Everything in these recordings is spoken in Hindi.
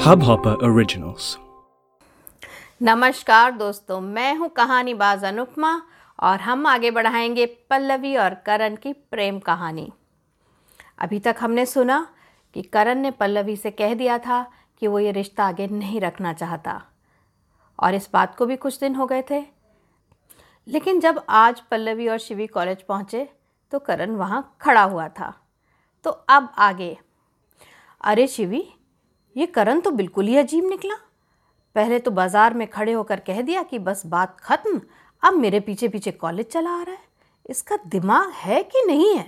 Hubhopper Originals. नमस्कार दोस्तों, मैं हूँ कहानी बाज अनुपमा और हम आगे बढ़ाएँगे पल्लवी और करण की प्रेम कहानी। अभी तक हमने सुना कि करण ने पल्लवी से कह दिया था कि वो ये रिश्ता आगे नहीं रखना चाहता और इस बात को भी कुछ दिन हो गए थे। लेकिन जब आज पल्लवी और शिवी कॉलेज पहुँचे तो करण वहाँ खड़ा हुआ था। तो अब आगे अरे शिवी, ये करण तो बिल्कुल ही अजीब निकला। पहले तो बाज़ार में खड़े होकर कह दिया कि बस बात ख़त्म, अब मेरे पीछे पीछे कॉलेज चला आ रहा है। इसका दिमाग है कि नहीं है?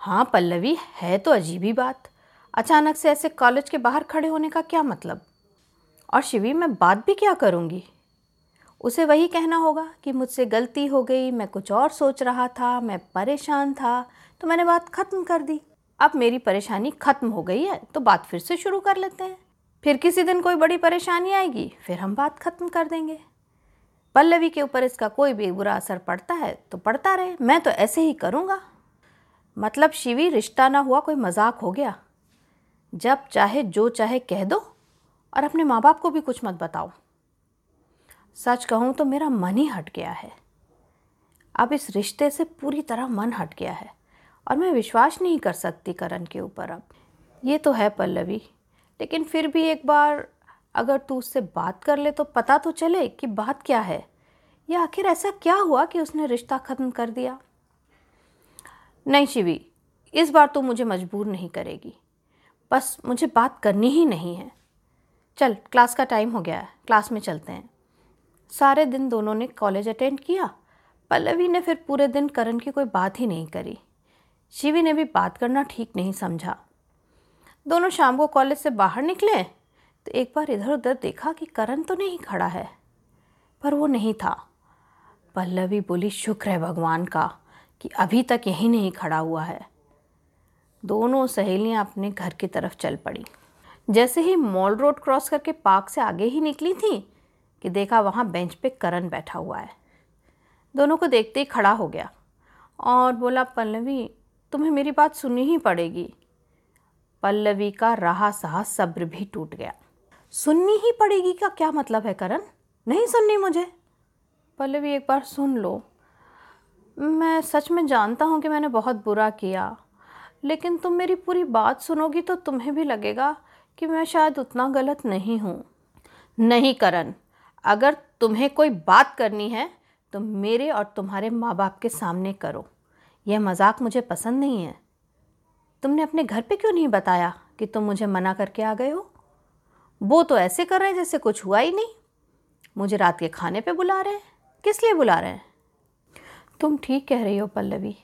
हाँ पल्लवी, है तो अजीब ही बात। अचानक से ऐसे कॉलेज के बाहर खड़े होने का क्या मतलब? और शिवी, मैं बात भी क्या करूँगी? उसे वही कहना होगा कि मुझसे गलती हो गई, मैं कुछ और सोच रहा था, मैं परेशान था तो मैंने बात ख़त्म कर दी। अब मेरी परेशानी ख़त्म हो गई है तो बात फिर से शुरू कर लेते हैं। फिर किसी दिन कोई बड़ी परेशानी आएगी, फिर हम बात ख़त्म कर देंगे। पल्लवी के ऊपर इसका कोई भी बुरा असर पड़ता है तो पड़ता रहे, मैं तो ऐसे ही करूँगा। मतलब शिवी, रिश्ता ना हुआ कोई मज़ाक हो गया? जब चाहे जो चाहे कह दो, और अपने माँ बाप को भी कुछ मत बताओ। सच कहूँ तो मेरा मन ही हट गया है। अब इस रिश्ते से पूरी तरह मन हट गया है। और मैं विश्वास नहीं कर सकती करण के ऊपर अब। ये तो है पल्लवी, लेकिन फिर भी एक बार अगर तू उससे बात कर ले तो पता तो चले कि बात क्या है। या आखिर ऐसा क्या हुआ कि उसने रिश्ता ख़त्म कर दिया? नहीं शिवी, इस बार तो मुझे मजबूर नहीं करेगी। बस मुझे बात करनी ही नहीं है। चल, क्लास का टाइम हो गया है, क्लास में चलते हैं। सारे दिन दोनों ने कॉलेज अटेंड किया। पल्लवी ने फिर पूरे दिन करण की कोई बात ही नहीं करी। शिवी ने भी बात करना ठीक नहीं समझा। दोनों शाम को कॉलेज से बाहर निकले तो एक बार इधर उधर देखा कि करण तो नहीं खड़ा है, पर वो नहीं था। पल्लवी बोली, शुक्र है भगवान का कि अभी तक यहीं नहीं खड़ा हुआ है। दोनों सहेलियाँ अपने घर की तरफ़ चल पड़ी। जैसे ही मॉल रोड क्रॉस करके पार्क से आगे ही निकली थी कि देखा वहाँ बेंच पे करण बैठा हुआ है। दोनों को देखते ही खड़ा हो गया और बोला, पल्लवी तुम्हें मेरी बात सुननी ही पड़ेगी। पल्लवी का रहा सहा सब्र भी टूट गया। सुननी ही पड़ेगी का क्या मतलब है करण? नहीं सुननी मुझे। पल्लवी, एक बार सुन लो। मैं सच में जानता हूँ कि मैंने बहुत बुरा किया, लेकिन तुम मेरी पूरी बात सुनोगी तो तुम्हें भी लगेगा कि मैं शायद उतना गलत नहीं हूँ। नहीं करण, अगर तुम्हें कोई बात करनी है तो मेरे और तुम्हारे माँ बाप के सामने करो। यह मज़ाक मुझे पसंद नहीं है। तुमने अपने घर पे क्यों नहीं बताया कि तुम मुझे मना करके आ गए हो? वो तो ऐसे कर रहे हैं जैसे कुछ हुआ ही नहीं। मुझे रात के खाने पे बुला रहे हैं। किस लिए बुला रहे हैं? तुम ठीक कह रही हो पल्लवी।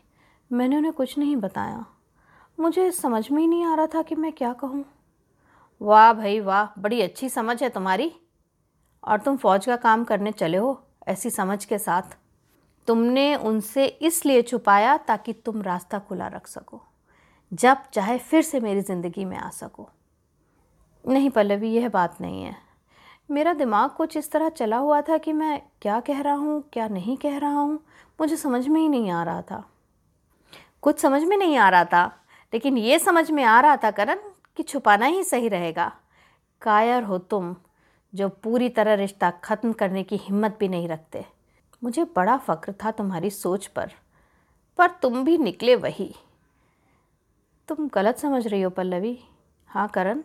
मैंने उन्हें कुछ नहीं बताया। मुझे समझ में ही नहीं आ रहा था कि मैं क्या कहूँ। वाह भाई वाह, बड़ी अच्छी समझ है तुम्हारी। और तुम फौज का काम करने चले हो ऐसी समझ के साथ। तुमने उनसे इसलिए छुपाया ताकि तुम रास्ता खुला रख सको, जब चाहे फिर से मेरी ज़िंदगी में आ सको। नहीं पल्लवी, यह बात नहीं है। मेरा दिमाग कुछ इस तरह चला हुआ था कि मैं क्या कह रहा हूँ, क्या नहीं कह रहा हूँ, मुझे समझ में ही नहीं आ रहा था। कुछ समझ में नहीं आ रहा था, लेकिन ये समझ में आ रहा था करण, कि छुपाना ही सही रहेगा। कायर हो तुम, जो पूरी तरह रिश्ता ख़त्म करने की हिम्मत भी नहीं रखते। मुझे बड़ा फ़क्र था तुम्हारी सोच पर पर तुम भी निकले वही। तुम गलत समझ रही हो पल्लवी। हाँ करण,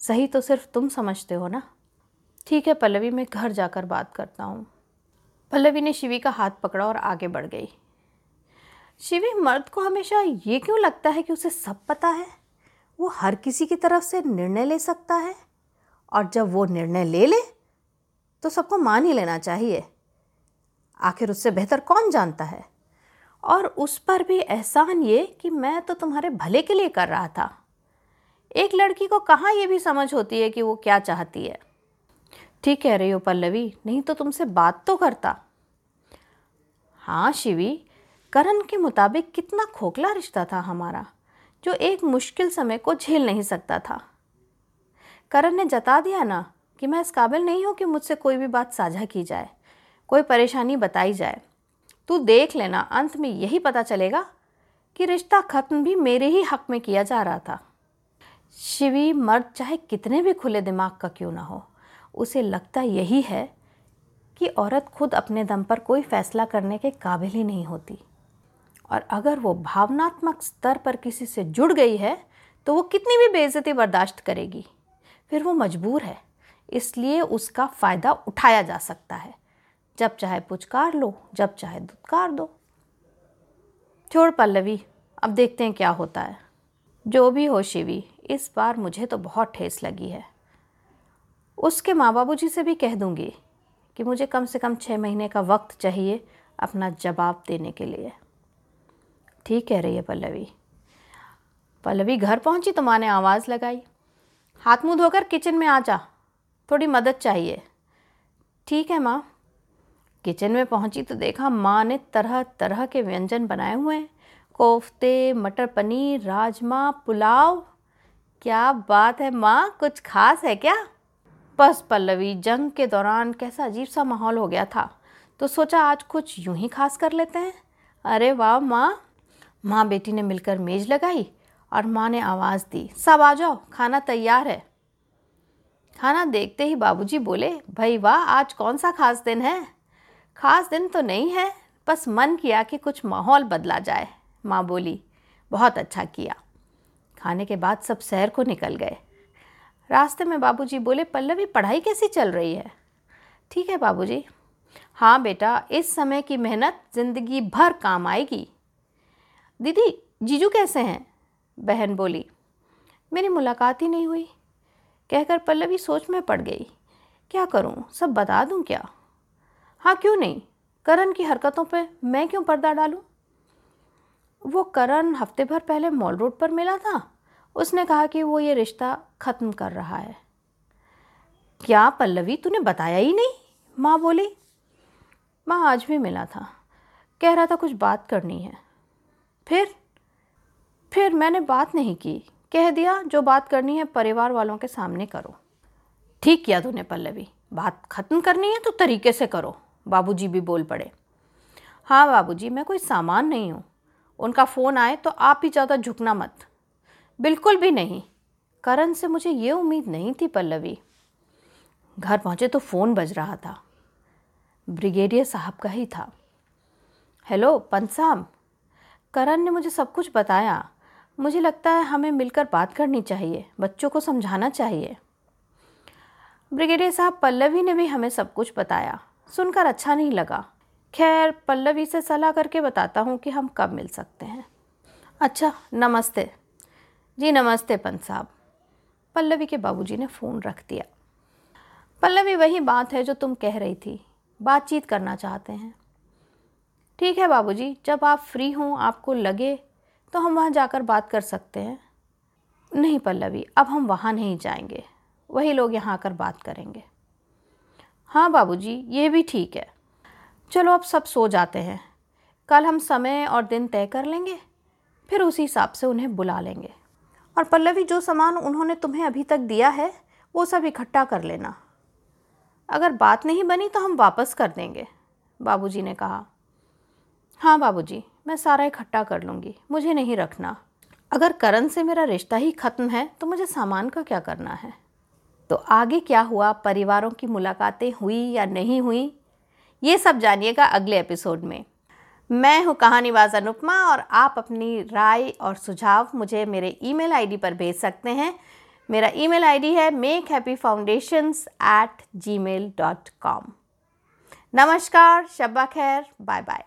सही तो सिर्फ़ तुम समझते हो ना? ठीक है पल्लवी, मैं घर जाकर बात करता हूँ। पल्लवी ने शिवी का हाथ पकड़ा और आगे बढ़ गई। शिवी, मर्द को हमेशा ये क्यों लगता है कि उसे सब पता है? वो हर किसी की तरफ़ से निर्णय ले सकता है, और जब वो निर्णय ले ले तो सबको मान ही लेना चाहिए। आखिर उससे बेहतर कौन जानता है? और उस पर भी एहसान ये कि मैं तो तुम्हारे भले के लिए कर रहा था। एक लड़की को कहाँ ये भी समझ होती है कि वो क्या चाहती है? ठीक कह रही हो पल्लवी, नहीं तो तुमसे बात तो करता। हाँ शिवी, करण के मुताबिक कितना खोखला रिश्ता था हमारा, जो एक मुश्किल समय को झेल नहीं सकता था। करण ने जता दिया ना कि मैं इस काबिल नहीं हूँ कि मुझसे कोई भी बात साझा की जाए। कोई परेशानी बताई जाए। तू देख लेना, अंत में यही पता चलेगा कि रिश्ता ख़त्म भी मेरे ही हक में किया जा रहा था। शिवी मर्द चाहे कितने भी खुले दिमाग का क्यों ना हो, उसे लगता यही है कि औरत खुद अपने दम पर कोई फैसला करने के काबिल ही नहीं होती। और अगर वो भावनात्मक स्तर पर किसी से जुड़ गई है तो वो कितनी भी बेइज्जती बर्दाश्त करेगी। फिर वो मजबूर है, इसलिए उसका फ़ायदा उठाया जा सकता है। जब चाहे पुचकार लो, जब चाहे दुत्कार दो। छोड़ पल्लवी, अब देखते हैं क्या होता है। जो भी हो शिवी, इस बार मुझे तो बहुत ठेस लगी है। उसके माँ बाबू जी से भी कह दूँगी कि मुझे कम से कम छः महीने का वक्त चाहिए अपना जवाब देने के लिए। ठीक कह रही है पल्लवी। पल्लवी घर पहुँची तो माँ ने आवाज़ लगाई। हाथ मुँह धोकर किचन में आ जा, थोड़ी मदद चाहिए। ठीक है माँ किचन में पहुँची तो देखा माँ ने तरह तरह के व्यंजन बनाए हुए हैं। कोफ्ते, मटर पनीर, राजमा, पुलाव। क्या बात है माँ, कुछ खास है क्या? बस पल्लवी, जंग के दौरान कैसा अजीब सा माहौल हो गया था। तो सोचा आज कुछ यूँ ही खास कर लेते हैं। अरे वाह माँ। माँ बेटी ने मिलकर मेज लगाई और माँ ने आवाज़ दी, सब आ जाओ, खाना तैयार है। खाना देखते ही बाबूजी बोले, भाई वाह, आज कौन सा खास दिन है? खास दिन तो नहीं है, बस मन किया कि कुछ माहौल बदला जाए। माँ बोली, बहुत अच्छा किया। खाने के बाद सब शहर को निकल गए। रास्ते में बाबूजी बोले, पल्लवी, पढ़ाई कैसी चल रही है? ठीक है बाबूजी। हाँ बेटा, इस समय की मेहनत ज़िंदगी भर काम आएगी। दीदी, जीजू कैसे हैं? बहन बोली, मेरी मुलाकात ही नहीं हुई। कहकर पल्लवी सोच में पड़ गई। क्या करूँ, सब बता दूँ क्या? हाँ क्यों नहीं? करण की हरकतों पे मैं क्यों पर्दा डालूं? वो करण हफ़्ते भर पहले मॉल रोड पर मिला था। उसने कहा कि वो ये रिश्ता ख़त्म कर रहा है। क्या पल्लवी, तूने बताया ही नहीं? माँ बोली। माँ आज भी मिला था। कह रहा था कुछ बात करनी है। फिर? फिर मैंने बात नहीं की। कह दिया, जो बात करनी है, परिवार वालों के सामने करो। ठीक किया तूने पल्लवी। बात ख़त्म करनी है तो तरीके से करो। बाबूजी भी बोल पड़े। हाँ बाबूजी, मैं कोई सामान नहीं हूँ। उनका फ़ोन आए तो आप ही ज़्यादा झुकना मत। बिल्कुल भी नहीं। करण से मुझे ये उम्मीद नहीं थी पल्लवी। घर पहुँचे तो फ़ोन बज रहा था। ब्रिगेडियर साहब का ही था। हेलो साहब करण ने मुझे सब कुछ बताया। मुझे लगता है हमें मिलकर बात करनी चाहिए। बच्चों को समझाना चाहिए। ब्रिगेडियर साहब, पल्लवी ने भी हमें सब कुछ बताया। सुनकर अच्छा नहीं लगा। खैर, पल्लवी से सलाह करके बताता हूँ कि हम कब मिल सकते हैं। अच्छा नमस्ते। जी, नमस्ते पंत साहब। पल्लवी के बाबूजी ने फ़ोन रख दिया। पल्लवी, वही बात है जो तुम कह रही थी। बातचीत करना चाहते हैं। ठीक है बाबूजी, जब आप फ्री हों, आपको लगे तो हम वहाँ जाकर बात कर सकते हैं। नहीं पल्लवी, अब हम वहाँ नहीं जाएँगे। वही लोग यहाँ आकर बात करेंगे। हाँ बाबूजी, ये भी ठीक है। चलो अब सब सो जाते हैं। कल हम समय और दिन तय कर लेंगे, फिर उसी हिसाब से उन्हें बुला लेंगे। और पल्लवी, जो सामान उन्होंने तुम्हें अभी तक दिया है, वो सब इकट्ठा कर लेना। अगर बात नहीं बनी तो हम वापस कर देंगे, बाबूजी ने कहा। हाँ बाबूजी, मैं सारा इकट्ठा कर लूँगी, मुझे नहीं रखना। अगर करण से मेरा रिश्ता ही ख़त्म है तो मुझे सामान का क्या करना है? तो आगे क्या हुआ? परिवारों की मुलाकातें हुई या नहीं हुई? ये सब जानिएगा अगले एपिसोड में। मैं हूँ कहानीबाज अनुपमा और आप अपनी राय और सुझाव मुझे मेरे ईमेल आईडी पर भेज सकते हैं। मेरा ईमेल आईडी है make happy foundations at Gmail dot com नमस्कार, शब्बा खैर, बाय बाय।